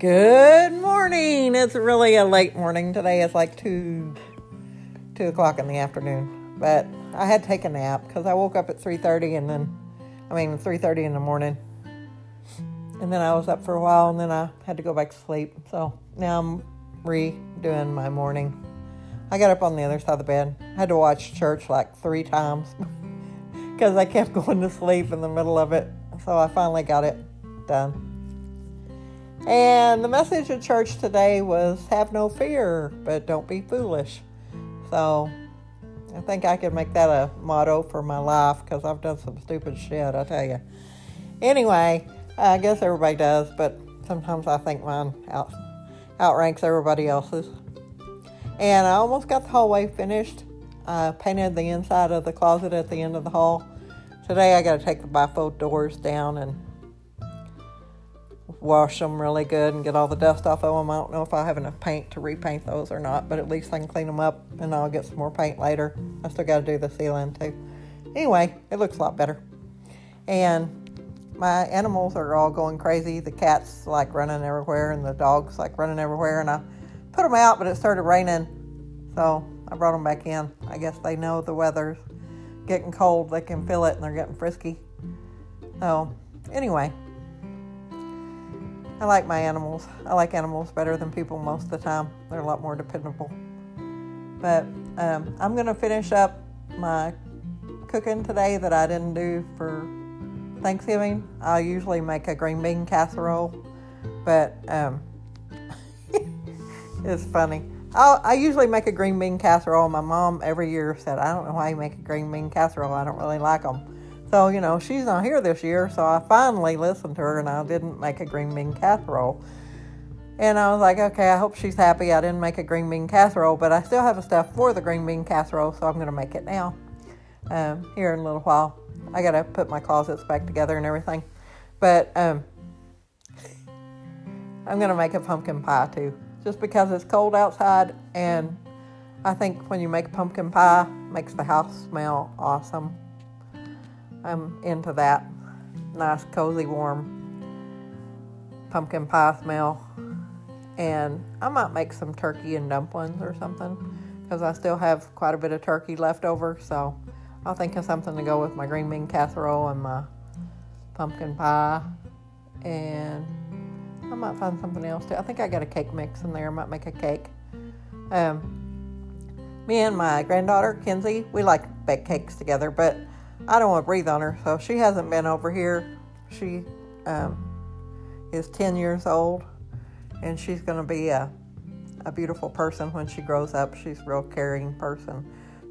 Good morning. It's really a late morning today. It's like two two o'clock in the afternoon. But I had to take a nap because I woke up at three thirty and then I mean three thirty in the morning. And then I was up for a while and then I had to go back to sleep. So now I'm redoing my morning. I got up on the other side of the bed. I had to watch church like three times because I kept going to sleep in the middle of it. So I finally got it done. And the message of church today was have no fear, but don't be foolish. So I think I could make that a motto for my life because I've done some stupid shit, I tell you. Anyway, I guess everybody does, but sometimes I think mine out, outranks everybody else's. And I almost got the hallway finished. I painted the inside of the closet at the end of the hall. Today I got to take the bifold doors down and wash them really good and get all the dust off of them. I don't know if I have enough paint to repaint those or not, but at least I can clean them up and I'll get some more paint later. I still got to do the ceiling too. Anyway, it looks a lot better. And my animals are all going crazy. The cat's like running everywhere and the dog's like running everywhere. And I put them out, but it started raining. So I brought them back in. I guess they know the weather's getting cold. They can feel it and they're getting frisky. So anyway, I like my animals. I like animals better than people most of the time. They're a lot more dependable. But um, I'm going to finish up my cooking today that I didn't do for Thanksgiving. I usually make a green bean casserole, but um, it's funny. I'll, i usually make a green bean casserole. My mom every year said, I don't know why you make a green bean casserole. I don't really like them. So, you know, she's not here this year, so I finally listened to her and I didn't make a green bean casserole. And I was like, okay, I hope she's happy I didn't make a green bean casserole, but I still have the stuff for the green bean casserole, so I'm going to make it now um, here in a little while. I got to put my closets back together and everything. But um, I'm going to make a pumpkin pie too, just because it's cold outside. And I think when you make pumpkin pie, makes the house smell awesome. I'm into that. Nice, cozy, warm pumpkin pie smell. And I might make some turkey and dumplings or something because I still have quite a bit of turkey left over. So I'll think of something to go with my green bean casserole and my pumpkin pie. And I might find something else too. I think I got a cake mix in there. I might make a cake. Um, me and my granddaughter, Kenzie, we like bake cakes together, but I don't want to breathe on her, so she hasn't been over here. She um, is 10 years old, and she's going to be a, a beautiful person when she grows up. She's a real caring person.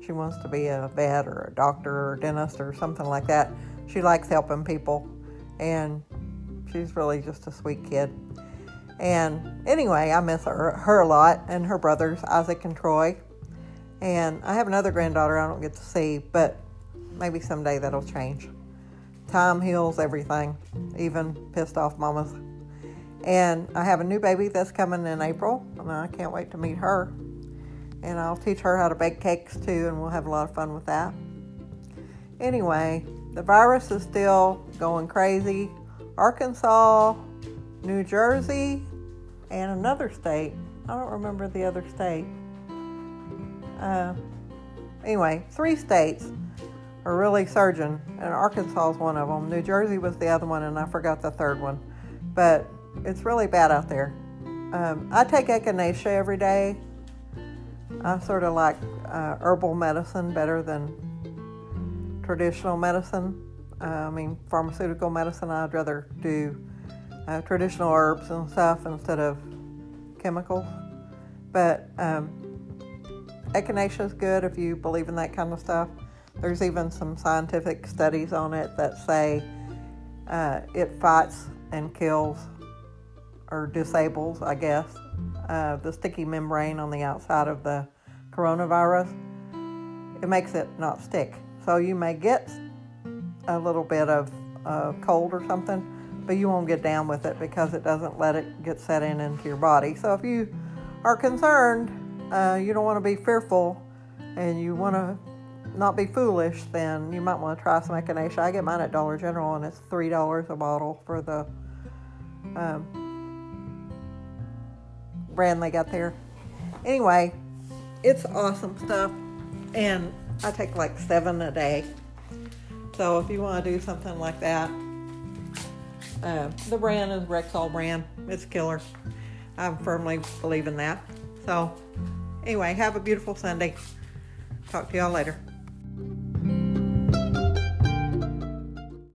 She wants to be a vet or a doctor or a dentist or something like that. She likes helping people, and she's really just a sweet kid. And anyway, I miss her, her a lot, and her brothers, Isaac and Troy. And I have another granddaughter I don't get to see, but maybe someday that'll change. Time heals everything, even pissed off mamas. And I have a new baby that's coming in April, and I can't wait to meet her. And I'll teach her how to bake cakes too, and we'll have a lot of fun with that. Anyway, the virus is still going crazy. Arkansas, New Jersey, and another state. I don't remember the other state. Uh, anyway, three states are really surging, and Arkansas is one of them. New Jersey was the other one, and I forgot the third one. But it's really bad out there. Um, I take echinacea every day. I sort of like uh, herbal medicine better than traditional medicine. Uh, I mean, pharmaceutical medicine, I'd rather do uh, traditional herbs and stuff instead of chemicals. But um, echinacea is good if you believe in that kind of stuff. There's even some scientific studies on it that say uh, it fights and kills or disables, I guess, uh, the sticky membrane on the outside of the coronavirus. It makes it not stick. So you may get a little bit of uh, cold or something, but you won't get down with it because it doesn't let it get set in into your body. So if you are concerned, uh, you don't want to be fearful, and you want to not be foolish, then you might want to try some echinacea. I get mine at Dollar General, and it's three dollars a bottle for the um, brand they got there. Anyway, it's awesome stuff, and I take like seven a day. So if you want to do something like that, uh, the brand is Rexall brand. It's killer. I firmly believe in that. So anyway, have a beautiful Sunday. Talk to y'all later.